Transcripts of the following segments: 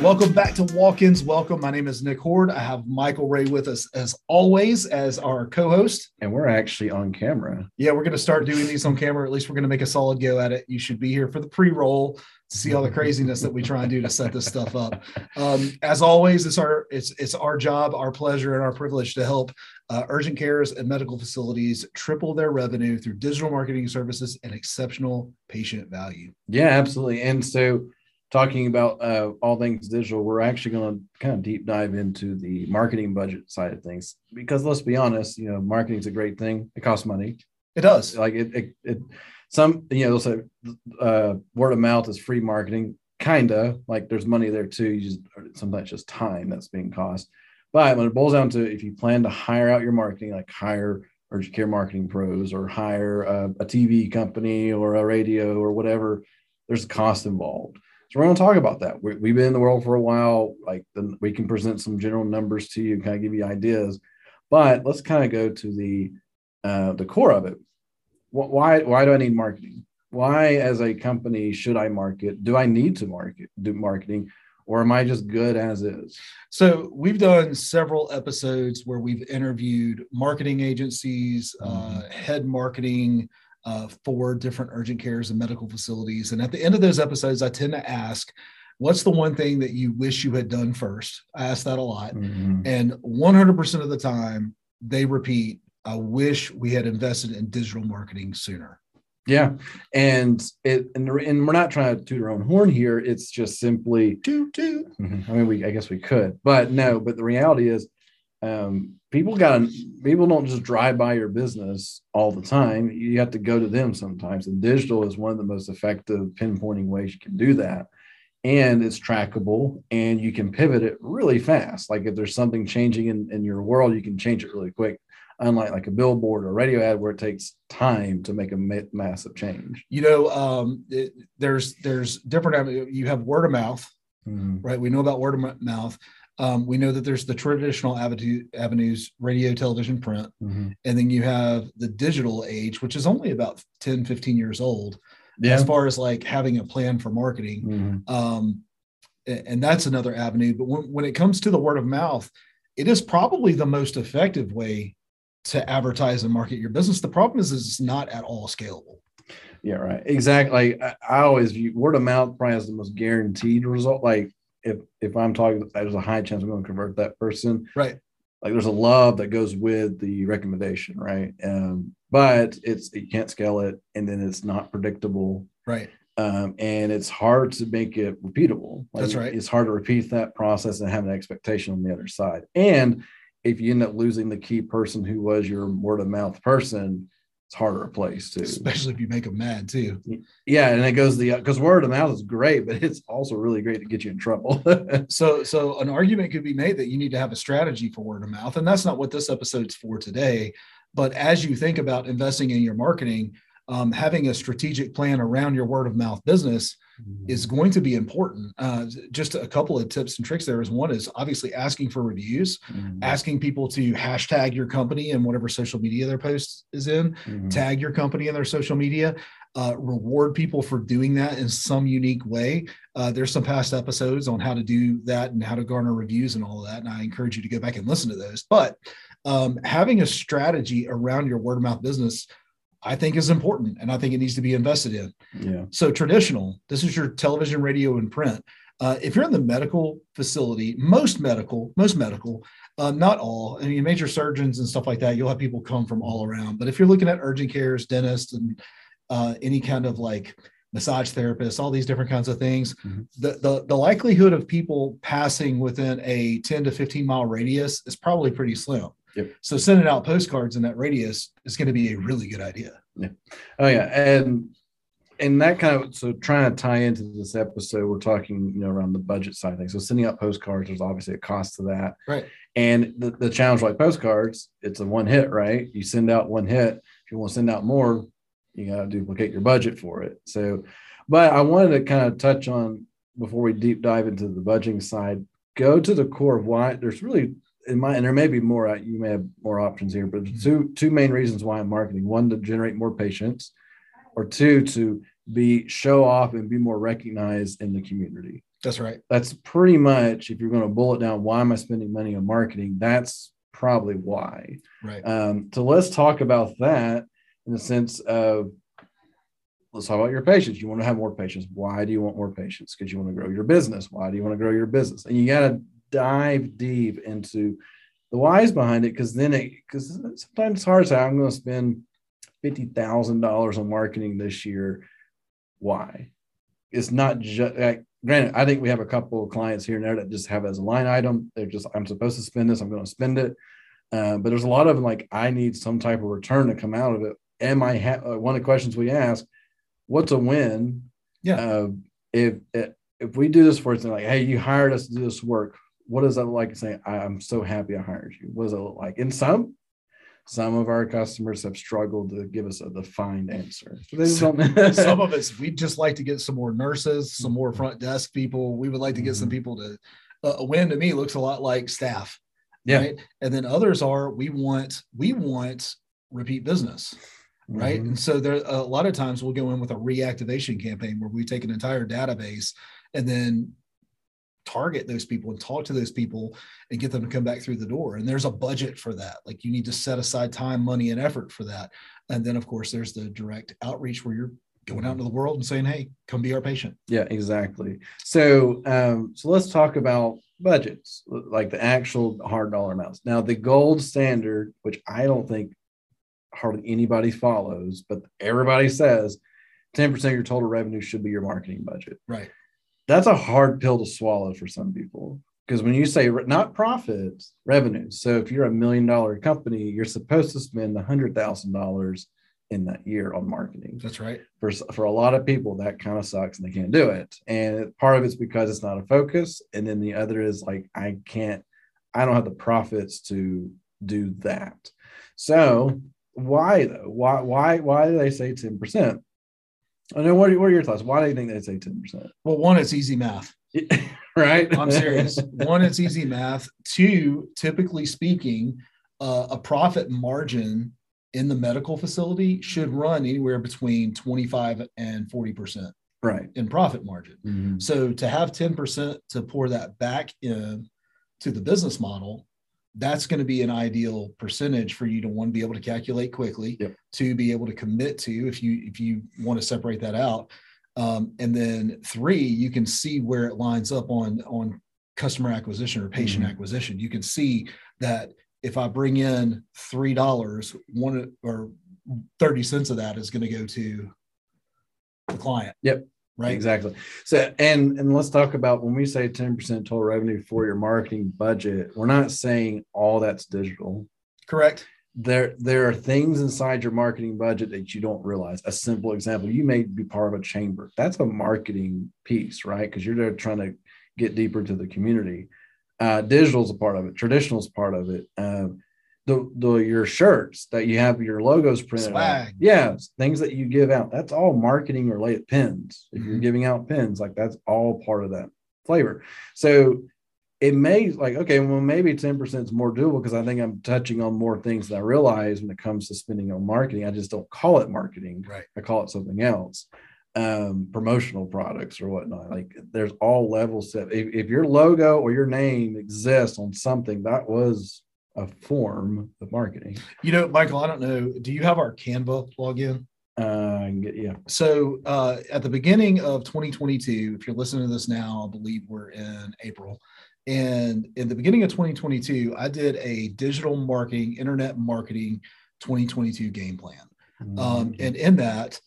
welcome back to Walk-ins. Welcome. My name is Nick Horde. I have Michael Ray with us as always as our co-host. And we're actually on camera. Yeah, we're going to start doing these on camera. At least we're going to make a solid go at it. You should be here for the pre-roll to see all the craziness that we try and do to set this stuff up. Um, as always, it's our it's it's our job, our pleasure, and our privilege to help uh, urgent cares and medical facilities triple their revenue through digital marketing services and exceptional patient value. Yeah, absolutely. And so talking about uh, all things digital, we're actually going to kind of deep dive into the marketing budget side of things because let's be honest, you know, marketing is a great thing. It costs money. It does. Like it, it, it some, you know, they'll say uh, word of mouth is free marketing. Kinda like there's money there too. You just sometimes just time that's being cost. But when it boils down to if you plan to hire out your marketing, like hire urgent care marketing pros or hire a, a TV company or a radio or whatever, there's a cost involved. So we're going to talk about that. We, have been in the world for a while. Like the, we can present some general numbers to you, and kind of give you ideas. But let's kind of go to the uh, the core of it. Why why do I need marketing? Why, as a company, should I market? Do I need to market do marketing, or am I just good as is? So we've done several episodes where we've interviewed marketing agencies, uh, mm-hmm. uh, head marketing uh, for different urgent cares and medical facilities. And at the end of those episodes, I tend to ask, what's the one thing that you wish you had done first? I ask that a lot. Mm-hmm. And 100% of the time, they repeat, I wish we had invested in digital marketing sooner. Yeah, and it and, and we're not trying to toot our own horn here. It's just simply toot toot. Mm-hmm. I mean, we I guess we could, but no. But the reality is, um, people got people don't just drive by your business all the time. You have to go to them sometimes. And digital is one of the most effective pinpointing ways you can do that. And it's trackable and you can pivot it really fast. Like if there's something changing in, in your world, you can change it really quick. Unlike like a billboard or radio ad where it takes time to make a ma- massive change. You know, um, it, there's there's different. You have word of mouth, mm-hmm. right? We know about word of mouth um, we know that there's the traditional avenue, avenues, radio, television, print, mm-hmm. and then you have the digital age, which is only about 10, 15 years old yeah. as far as like having a plan for marketing. Mm-hmm. Um, and that's another avenue. But when, when it comes to the word of mouth, it is probably the most effective way to advertise and market your business. The problem is, is it's not at all scalable. Yeah, right. Exactly. I, I always view word of mouth probably has the most guaranteed result. Like if if I'm talking, there's a high chance I'm going to convert that person. Right. Like there's a love that goes with the recommendation, right? Um, but it's you can't scale it, and then it's not predictable, right? Um, and it's hard to make it repeatable. Like That's right. It's hard to repeat that process and have an expectation on the other side. And if you end up losing the key person who was your word of mouth person, it's harder to place too. Especially if you make them mad too. Yeah, and it goes the because word of mouth is great, but it's also really great to get you in trouble. so, so an argument could be made that you need to have a strategy for word of mouth, and that's not what this episode's for today. But as you think about investing in your marketing, um, having a strategic plan around your word of mouth business. Is going to be important. Uh, just a couple of tips and tricks there is one is obviously asking for reviews, mm-hmm. asking people to hashtag your company and whatever social media their post is in, mm-hmm. tag your company in their social media. Uh, reward people for doing that in some unique way. Uh, there's some past episodes on how to do that and how to garner reviews and all of that. And I encourage you to go back and listen to those. But um, having a strategy around your word of mouth business I think is important and I think it needs to be invested in. Yeah. So traditional, this is your television, radio, and print. Uh, if you're in the medical facility, most medical, most medical, uh, not all. I mean, major surgeons and stuff like that, you'll have people come from all around. But if you're looking at urgent cares, dentists, and uh, any kind of like massage therapists, all these different kinds of things, mm-hmm. the, the the likelihood of people passing within a 10 to 15 mile radius is probably pretty slim. Yep. So sending out postcards in that radius is going to be a really good idea. Yeah. Oh yeah, and and that kind of so trying to tie into this episode, we're talking you know around the budget side of things. So sending out postcards, there's obviously a cost to that. Right. And the, the challenge like postcards, it's a one hit, right? You send out one hit. If you want to send out more, you got to duplicate your budget for it. So, but I wanted to kind of touch on before we deep dive into the budgeting side, go to the core of why there's really in my and there may be more you may have more options here but mm-hmm. two two main reasons why i'm marketing one to generate more patients or two to be show off and be more recognized in the community That's right. That's pretty much if you're going to bullet down why am I spending money on marketing? That's probably why. Right. Um, so let's talk about that in the sense of let's talk about your patients. You want to have more patients. Why do you want more patients? Because you want to grow your business. Why do you want to grow your business? And you got to dive deep into the whys behind it because then it because sometimes it's hard to say I'm going to spend fifty thousand dollars on marketing this year. Why? It's not just like granted, I think we have a couple of clients here and there that just have as a line item. They're just, I'm supposed to spend this, I'm going to spend it. Uh, but there's a lot of them like, I need some type of return to come out of it. Am I, ha- uh, one of the questions we ask, what's a win? Yeah. Uh, if, if we do this for instance, like, hey, you hired us to do this work, what does that look like saying, I'm so happy I hired you? What does it look like? In some, some of our customers have struggled to give us a defined answer. some, some of us, we'd just like to get some more nurses, some more front desk people. We would like to get mm-hmm. some people to, uh, a win to me looks a lot like staff. Yeah. Right? And then others are, we want, we want repeat business. Right. Mm-hmm. And so there, a lot of times we'll go in with a reactivation campaign where we take an entire database and then target those people and talk to those people and get them to come back through the door. And there's a budget for that. Like you need to set aside time, money, and effort for that. And then, of course, there's the direct outreach where you're going out into the world and saying, "Hey, come be our patient." Yeah, exactly. So, um, so let's talk about budgets, like the actual hard dollar amounts. Now, the gold standard, which I don't think hardly anybody follows, but everybody says 10% of your total revenue should be your marketing budget. Right that's a hard pill to swallow for some people. Because when you say not profits revenues so if you're a million dollar company you're supposed to spend a hundred thousand dollars in that year on marketing. That's right. For, for a lot of people that kind of sucks and they can't do it. And part of it's because it's not a focus and then the other is like i can't i don't have the profits to do that. So why though? Why why why do they say 10% I know what are, what are your thoughts? Why do you think they say 10%? Well, one, it's easy math. right? I'm serious. one, it's easy math. Two, typically speaking, uh, a profit margin in the medical facility should run anywhere between 25 and 40% right in profit margin. Mm-hmm. So to have 10% to pour that back in to the business model that's going to be an ideal percentage for you to one be able to calculate quickly. Yep. to be able to commit to if you if you want to separate that out. Um, and then three you can see where it lines up on on customer acquisition or patient mm-hmm. acquisition. You can see that if i bring in three dollars one or 30 cents of that is going to go to the client. Yep right. Exactly. So and and let's talk about when we say 10% total revenue for your marketing budget we're not saying all that's digital. Correct. There there are things inside your marketing budget that you don't realize. A simple example you may be part of a chamber. That's a marketing piece right? Because you're there trying to get deeper to the community. Uh, digital is a part of it. Traditional is part of it. Uh, the, the your shirts that you have your logos printed Swag. Yeah, things that you give out. That's all marketing related pins. If mm-hmm. you're giving out pins, like that's all part of that flavor. So it may like okay, well maybe 10% is more doable because I think I'm touching on more things than I realize when it comes to spending on marketing. I just don't call it marketing. Right. I call it something else. Um, promotional products or whatnot. Like there's all levels. If, if your logo or your name exists on something, that was a form of marketing. You know, Michael, I don't know. Do you have our Canva login? Uh, I can get, yeah. So uh, at the beginning of 2022, if you're listening to this now, I believe we're in April. And in the beginning of 2022, I did a digital marketing, internet marketing 2022 game plan. Mm-hmm. Um, and in that,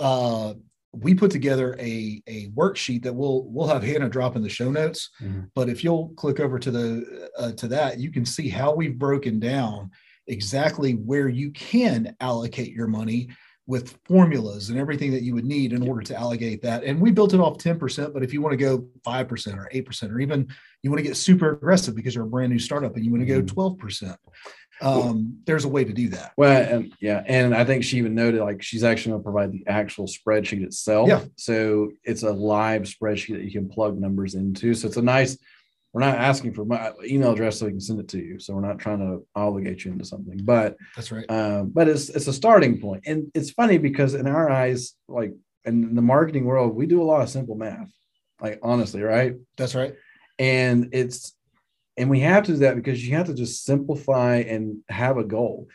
uh, we put together a, a worksheet that we'll we'll have Hannah drop in the show notes. Mm-hmm. But if you'll click over to the uh, to that, you can see how we've broken down exactly where you can allocate your money with formulas and everything that you would need in order to allocate that. And we built it off 10%, but if you want to go 5% or 8%, or even you want to get super aggressive because you're a brand new startup and you want to go 12%, mm-hmm um, there's a way to do that. Well, and, yeah, and I think she even noted like she's actually going to provide the actual spreadsheet itself. Yeah. So it's a live spreadsheet that you can plug numbers into. So it's a nice. We're not asking for my email address so we can send it to you. So we're not trying to obligate you into something, but that's right. Um, but it's it's a starting point, and it's funny because in our eyes, like in the marketing world, we do a lot of simple math. Like honestly, right? That's right. And it's and we have to do that because you have to just simplify and have a goal.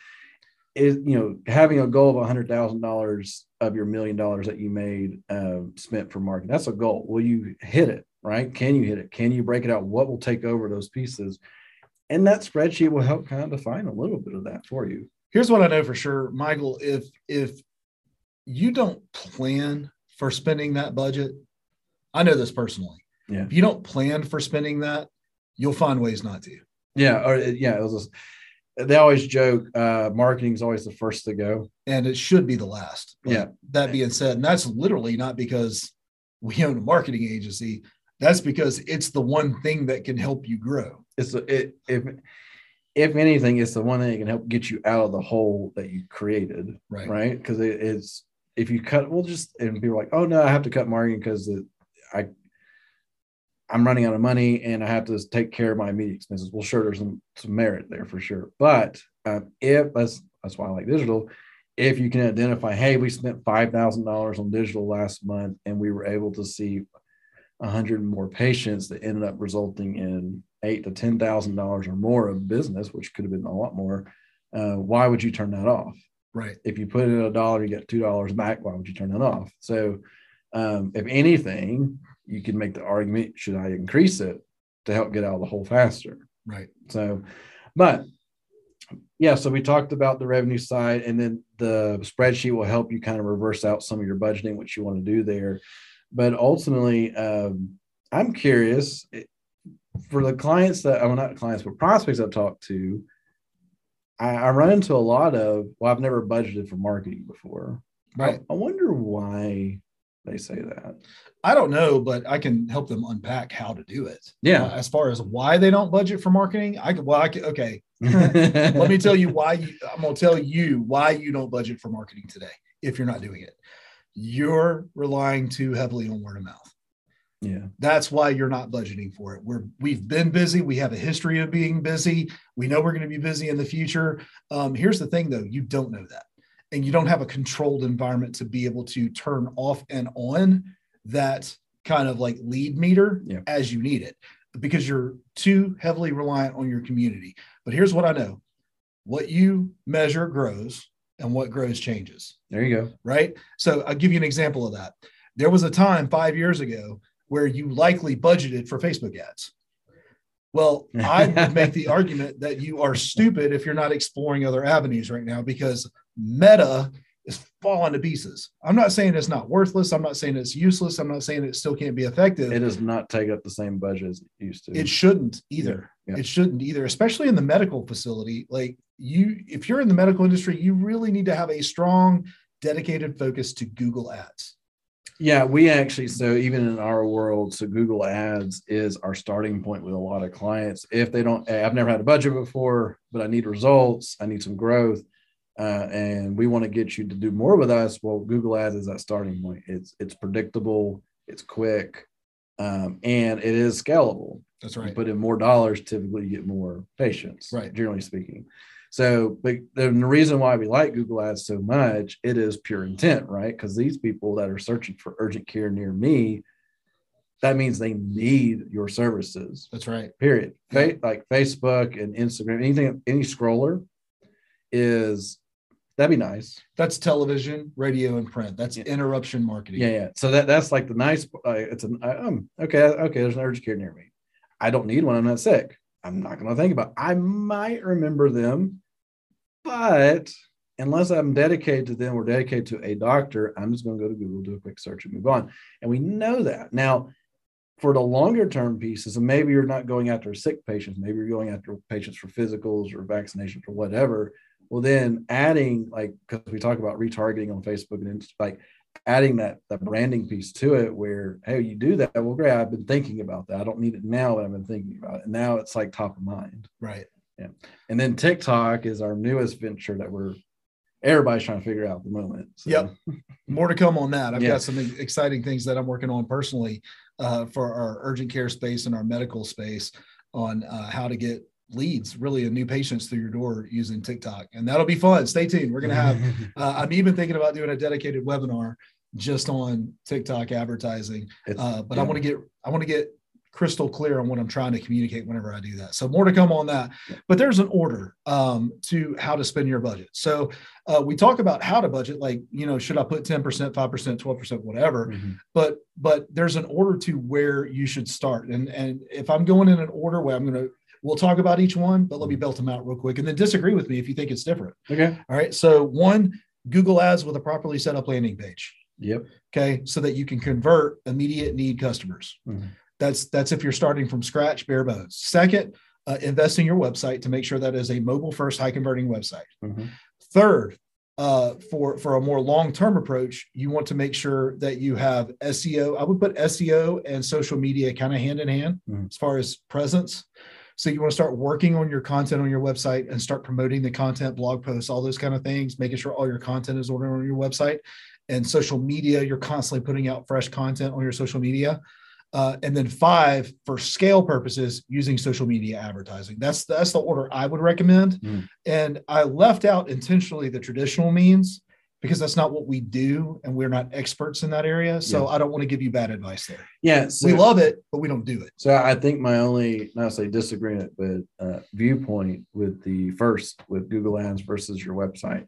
Is you know having a goal of a hundred thousand dollars of your million dollars that you made uh, spent for marketing. That's a goal. Will you hit it? Right? Can you hit it? Can you break it out? What will take over those pieces? And that spreadsheet will help kind of define a little bit of that for you. Here's what I know for sure, Michael. If if you don't plan for spending that budget, I know this personally. Yeah. If you don't plan for spending that, you'll find ways not to. Yeah. Or yeah, it was. A, they always joke, uh, marketing is always the first to go, and it should be the last. But yeah. That being said, and that's literally not because we own a marketing agency. That's because it's the one thing that can help you grow. It's a, it, if if anything, it's the one thing that can help get you out of the hole that you created. Right. Right. Because it, it's if you cut, we'll just and people are like, oh no, I have to cut marketing because I I'm running out of money and I have to take care of my immediate expenses. Well, sure, there's some, some merit there for sure. But um, if that's that's why I like digital, if you can identify, hey, we spent five thousand dollars on digital last month and we were able to see a hundred more patients that ended up resulting in eight to ten thousand dollars or more of business, which could have been a lot more. Uh, why would you turn that off? Right. If you put in a dollar, you get two dollars back. Why would you turn that off? So, um, if anything, you can make the argument: should I increase it to help get out of the hole faster? Right. So, but yeah, so we talked about the revenue side, and then the spreadsheet will help you kind of reverse out some of your budgeting, what you want to do there. But ultimately, um, I'm curious for the clients that, well, not clients, but prospects I've talked to. I, I run into a lot of, well, I've never budgeted for marketing before. Right. I, I wonder why they say that. I don't know, but I can help them unpack how to do it. Yeah. Uh, as far as why they don't budget for marketing, I could, well, I could, okay. Let me tell you why you, I'm going to tell you why you don't budget for marketing today if you're not doing it. You're relying too heavily on word of mouth. Yeah. That's why you're not budgeting for it. We're we've been busy. We have a history of being busy. We know we're going to be busy in the future. Um, here's the thing, though: you don't know that, and you don't have a controlled environment to be able to turn off and on that kind of like lead meter Yeah. as you need it, because you're too heavily reliant on your community. But here's what I know: what you measure grows, and what grows changes There you go. right? So I'll give you an example of that. There was a time five years ago where you likely budgeted for Facebook ads. Well, I would make the argument that you are stupid if you're not exploring other avenues right now because Meta is falling to pieces. I'm not saying it's not worthless. I'm not saying it's useless. I'm not saying it still can't be effective. It does not take up the same budget as it used to. It shouldn't either. Yeah, yeah. It shouldn't either, especially in the medical facility. Like you, if you're in the medical industry, you really need to have a strong, dedicated focus to Google ads. Yeah, we actually so even in our world, so Google Ads is our starting point with a lot of clients. If they don't, I've never had a budget before, but I need results, I need some growth, uh, and we want to get you to do more with us. Well, Google Ads is that starting point. It's it's predictable, it's quick, um, and it is scalable. That's You right. put in more dollars, typically you get more patients, Right. Generally speaking. So, but the reason why we like Google Ads so much, it is pure intent, right? Because these people that are searching for urgent care near me, that means they need your services. That's right. Period. Fa- like Facebook and Instagram, anything, any scroller is that'd be nice. That's television, radio, and print. That's Yeah. interruption marketing. Yeah, yeah. So that that's like the nice. Uh, it's an um okay, okay. There's an urgent care near me. I don't need one. I'm not sick. I'm not going to think about. It. I might remember them, but unless I'm dedicated to them or dedicated to a doctor, I'm just going to go to Google, do a quick search, and move on. And we know that now. For the longer term pieces, and maybe you're not going after sick patients, maybe you're going after patients for physicals or vaccinations or whatever. Well, then adding like because we talk about retargeting on Facebook and Insta- like adding that that branding piece to it where hey you do that well great i've been thinking about that i don't need it now but i've been thinking about it and now it's like top of mind Right. Yeah. And then tiktok is our newest venture that we're everybody's trying to figure out at the moment so, Yep. More to come on that. I've Yeah. got some exciting things that I'm working on personally uh, for our urgent care space and our medical space on uh, how to get leads, really, and new patients through your door using TikTok. And that'll be fun. Stay tuned. We're going to have, uh, I'm even thinking about doing a dedicated webinar just on TikTok advertising. Uh, but I want to get I want to get crystal clear on what I'm trying to communicate whenever I do that. So more to come on that. But there's an order um, to how to spend your budget. So uh, we talk about how to budget, like you know, should I put 10%, 5%, 12%, whatever Mhm. but but there's an order to where you should start and and if i'm going in an order where i'm going to we'll talk about each one but let me belt them out real quick and then disagree with me if you think it's different Okay. all right so one google ads with a properly set up landing page Yep. okay so that you can convert immediate need customers Mhm. that's that's if you're starting from scratch bare bones second uh, invest in your website to make sure that is a mobile first high converting website Mhm. Third, uh, for for a more long term approach, you want to make sure that you have SEO. I would put SEO and social media kind of hand in hand Mhm. as far as presence. So you want to start working on your content on your website and start promoting the content, blog posts, all those kind of things, making sure all your content is ordered on your website. And social media, you're constantly putting out fresh content on your social media. Uh, and then five, for scale purposes, using social media advertising. That's that's the order I would recommend. Mm. And I left out intentionally the traditional means because that's not what we do, and we're not experts in that area. So Yeah. I don't want to give you bad advice there. Yeah. So, we love it, but we don't do it. so I think my only, not say disagreement, but uh, viewpoint with the first with Google Ads versus your website.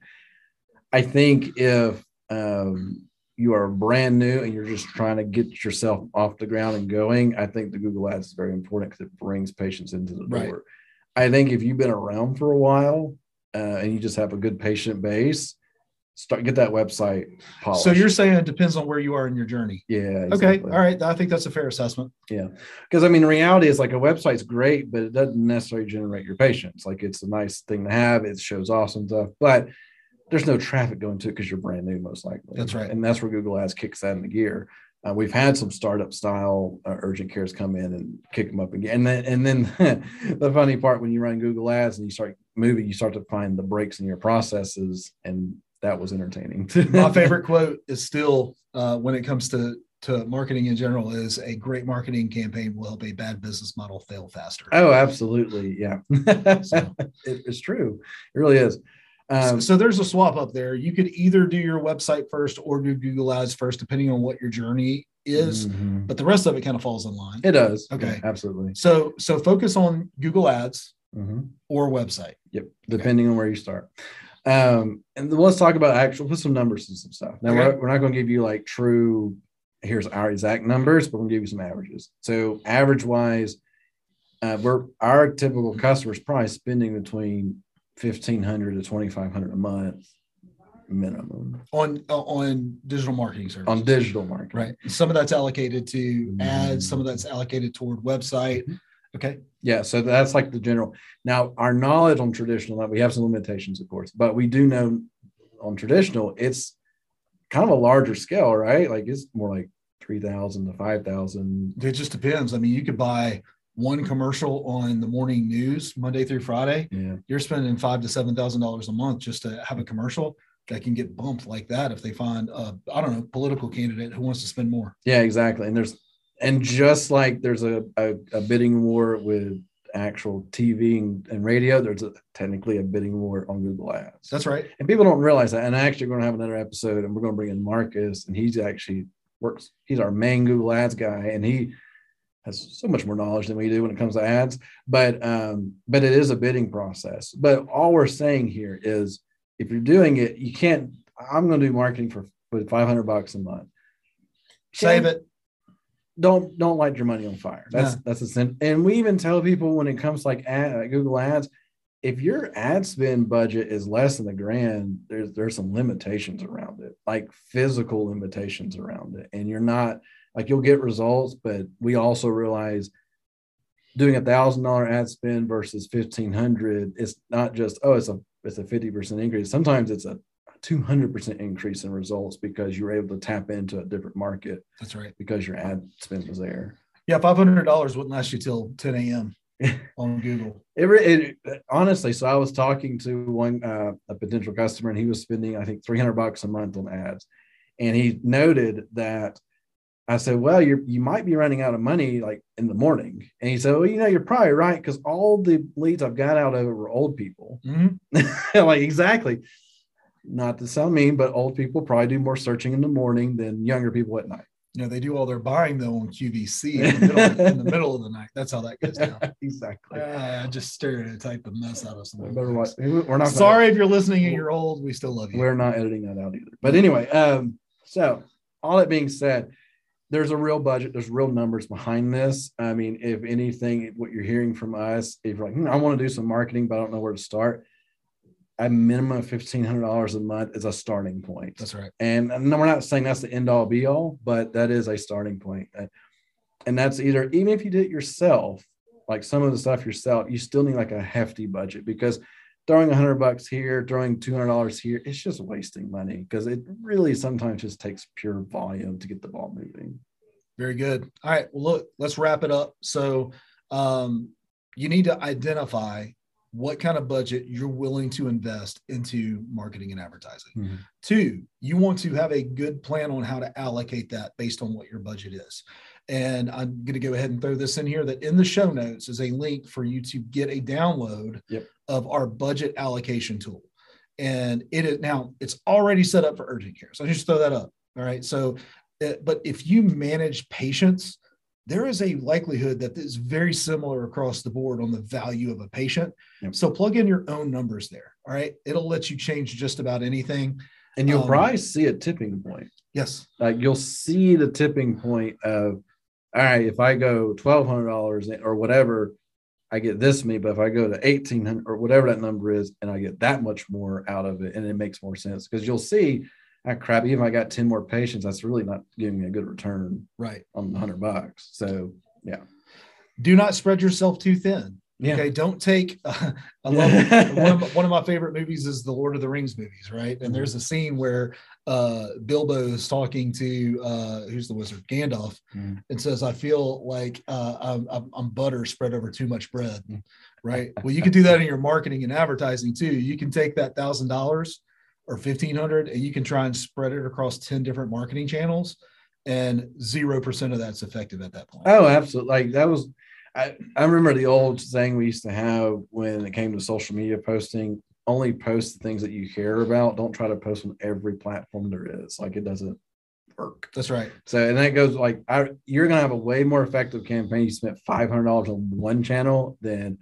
I think if um, you are brand new and you're just trying to get yourself off the ground and going, I think the Google Ads is very important because it brings patients into the door. I think if you've been around for a while uh, and you just have a good patient base, start get that website polished. So you're saying it depends on where you are in your journey. yeah. Okay. All right. I think that's a fair assessment. Yeah because I mean, reality is like a website's great, but it doesn't necessarily generate your patients. Like it's a nice thing to have. It shows awesome stuff, but there's no traffic going to it because you're brand new, most likely. That's right. and that's where Google Ads kicks that in the gear. Uh, we've had some startup style uh, urgent cares come in and kick them up again, and then and then the funny part when you run Google Ads and you start moving, you start to find the breaks in your processes, and that was entertaining. My favorite quote is still uh, when it comes to to marketing in general is a great marketing campaign will help a bad business model fail faster. Oh, absolutely, yeah, So- it, it's true. It really is. So, Um, so there's a swap up there. You could either do your website first or do Google Ads first, depending on what your journey is. mhm. But the rest of it kind of falls in line. It does. Okay. Yeah, absolutely. So so focus on Google Ads Mhm. or website. Yep. Depending on where you start. Um, and let's talk about actual, put some numbers and some stuff. Now, Okay. we're, we're not going to give you like true, here's our exact numbers, but we're going to give you some averages. So, average wise, uh, we're our typical customers probably spending between 1500 to 2500 a month minimum on uh, on digital marketing services. on digital marketing. right. Some of that's allocated to ads. Mm. Some of that's allocated toward website. Okay. Yeah, so that's like the general. Now, our knowledge on traditional, we have some limitations, of course, but we do know on traditional, it's kind of a larger scale, right? Like it's more like three thousand to five thousand. It just depends. I mean, you could buy one commercial on the morning news Monday through Friday. Yeah, You're spending five to seven thousand dollars a month just to have a commercial that can get bumped like that if they find a I don't know political candidate who wants to spend more. yeah, exactly. And there's and just like there's a a, a bidding war with actual TV and, and radio, there's a, technically a bidding war on Google Ads. That's right. and people don't realize that. And actually, we're going to have another episode, and we're going to bring in Marcus, and he's actually works. He's our main Google Ads guy, and he has so much more knowledge than we do when it comes to ads. But um, but it is a bidding process. But all we're saying here is, if you're doing it, you can't. I'm going to do marketing for with 500 bucks a month. Save it. Don't don't light your money on fire. That's No. that's a sin. And we even tell people when it comes to like ad, uh, Google Ads, if your ad spend budget is less than a grand, there's there's some limitations around it, like physical limitations around it. And you're not like you'll get results, but we also realize doing a thousand dollar ad spend versus fifteen hundred, it's not just oh, it's a it's a fifty percent increase. Sometimes it's a two hundred percent increase in results because you're able to tap into a different market That's right. because your ad spend was there. Yeah, five hundred dollars wouldn't last you till 10 a.m. on Google. It, it honestly. So I was talking to one uh, a potential customer, and he was spending I think three hundred bucks a month on ads, and he noted that. I said, "Well, you you might be running out of money like in the morning," and he said, "Well, you know, you're probably right because all the leads I've got out of it were old people." Mhm. like exactly. Not to sound mean, but old people probably do more searching in the morning than younger people at night. You know, they do all their buying though on QVC in the middle, in the middle of the night. That's how that goes down. exactly. Uh, I just stereotype the mess out of some. Better watch. We're not Sorry if you're listening and you're old. We still love you. We're not editing that out either. But anyway, um, so all that being said, there's a real budget, there's real numbers behind this. I mean, if anything, what you're hearing from us, if you're like, hmm, I want to do some marketing, but I don't know where to start, a minimum of $1,500 a month is a starting point. That's right. And, and we're not saying that's the end all be all, but that is a starting point. And that's either, even if you did it yourself, like some of the stuff yourself, you still need like a hefty budget because throwing a hundred bucks here, throwing two hundred dollars here, it's just wasting money because it really sometimes just takes pure volume to get the ball moving. Very good. All right. Well, look, let's wrap it up. So, um, you need to identify what kind of budget you're willing to invest into marketing and advertising. Mm-hmm. Two, you want to have a good plan on how to allocate that based on what your budget is. And I'm going to go ahead and throw this in here that in the show notes is a link for you to get a download yep. of our budget allocation tool. And it is now it's already set up for urgent care. So I just throw that up. All right. So, uh, but if you manage patients, there is a likelihood that is very similar across the board on the value of a patient. Yep. So plug in your own numbers there. All right. It'll let you change just about anything. And you'll um, probably see a tipping point. Yes. Like you'll see the tipping point of all right, if I go twelve hundred dollars or whatever, I get this many. But if I go to eighteen hundred or whatever that number is, and I get that much more out of it, and it makes more sense because you'll see, ah, crap. Even if I got ten more patients, that's really not giving me a good return, right, on the hundred bucks. So yeah, do not spread yourself too thin. Yeah. Okay, don't take. Uh, I love one, of, one of my favorite movies is the Lord of the Rings movies, right? And there's a scene where uh, Bilbo is talking to uh, who's the wizard Gandalf, mm-hmm. and says, "I feel like uh, I'm, I'm, butter spread over too much bread." Mm-hmm. Right. Well, you can do that in your marketing and advertising too. You can take that thousand dollars or fifteen hundred, and you can try and spread it across ten different marketing channels, and zero percent of that's effective at that point. Oh, absolutely! Like that was I, I remember the old saying we used to have when it came to social media posting only post the things that you care about. Don't try to post on every platform there is. Like it doesn't work. That's right. So, and that goes like, I, you're going to have a way more effective campaign. You spent $500 on one channel than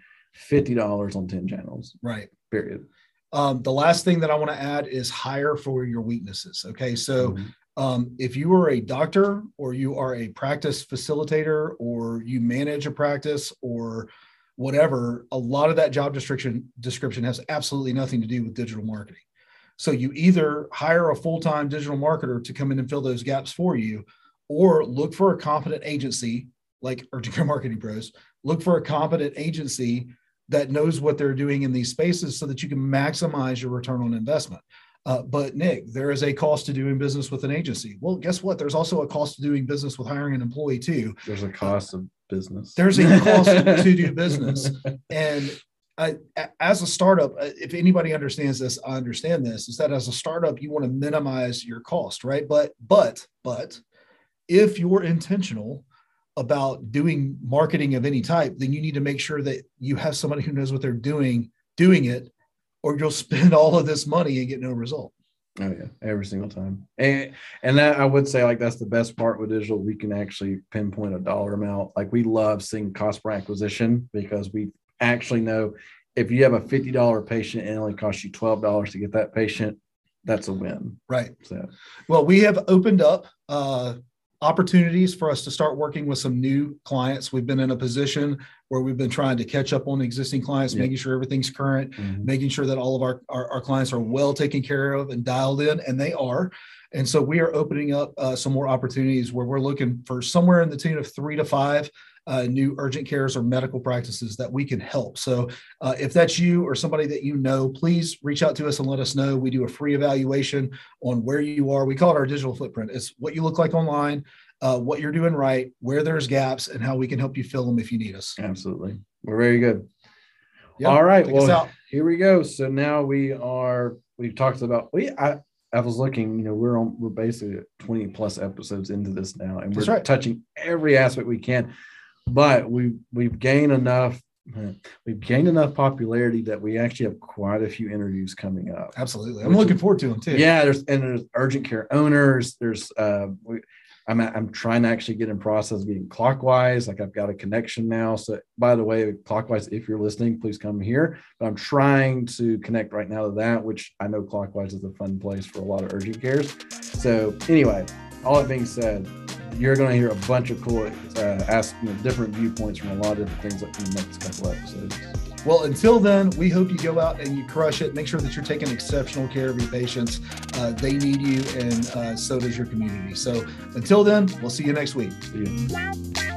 $50 on 10 channels. Right. Period. Um, the last thing that I want to add is hire for your weaknesses. Okay. So, mm-hmm. Um, if you are a doctor or you are a practice facilitator or you manage a practice or whatever, a lot of that job description description has absolutely nothing to do with digital marketing. So you either hire a full-time digital marketer to come in and fill those gaps for you, or look for a competent agency like Urgent Care Marketing Pros. Look for a competent agency that knows what they're doing in these spaces so that you can maximize your return on investment. Uh, but Nick, there is a cost to doing business with an agency. Well, guess what? There's also a cost to doing business with hiring an employee too. There's a cost of business. There's a cost to do business, and I, as a startup, uh, if anybody understands this, I understand this. Is that as a startup, you want to minimize your cost, right? But but but if you're intentional about doing marketing of any type, then you need to make sure that you have somebody who knows what they're doing doing it or you'll spend all of this money and get no result. Oh yeah, every single time. And and that I would say like that's the best part with digital. We can actually pinpoint a dollar amount. Like we love seeing cost per acquisition because we actually know if you have a fifty dollar patient and it only costs you twelve dollars to get that patient, that's a win. Right. So well, we have opened up uh opportunities for us to start working with some new clients. We've been in a position where we've been trying to catch up on existing clients, yep. making sure everything's current, mm-hmm. making sure that all of our, our, our, clients are well taken care of and dialed in, and they are. And so we are opening up uh, some more opportunities where we're looking for somewhere in the tune of three to five uh, new urgent cares or medical practices that we can help. So, uh, if that's you or somebody that you know, please reach out to us and let us know. We do a free evaluation on where you are. We call it our digital footprint. It's what you look like online, uh, what you're doing right, where there's gaps, and how we can help you fill them if you need us. Absolutely. We're very good. Yep, All right. Well, here we go. So now we are, we've talked about, we, I, I was looking, you know, we're on, we're basically 20 plus episodes into this now, and we're right. touching every aspect we can but we we've gained enough we've gained enough popularity that we actually have quite a few interviews coming up. Absolutely, I'm looking forward to them too. Yeah, there's and there's urgent care owners. There's uh, we, I'm I'm trying to actually get in process of getting clockwise. Like I've got a connection now. So by the way, clockwise, if you're listening, please come here. But I'm trying to connect right now to that, which I know clockwise is a fun place for a lot of urgent cares. So anyway, all that being said, you're going to hear a bunch of cool, uh, ask you know, different viewpoints from a lot of different things in the next couple episodes. Well, until then, we hope you go out and you crush it. Make sure that you're taking exceptional care of your patients. Uh, they need you, and uh, so does your community. So until then, we'll see you next week. See you.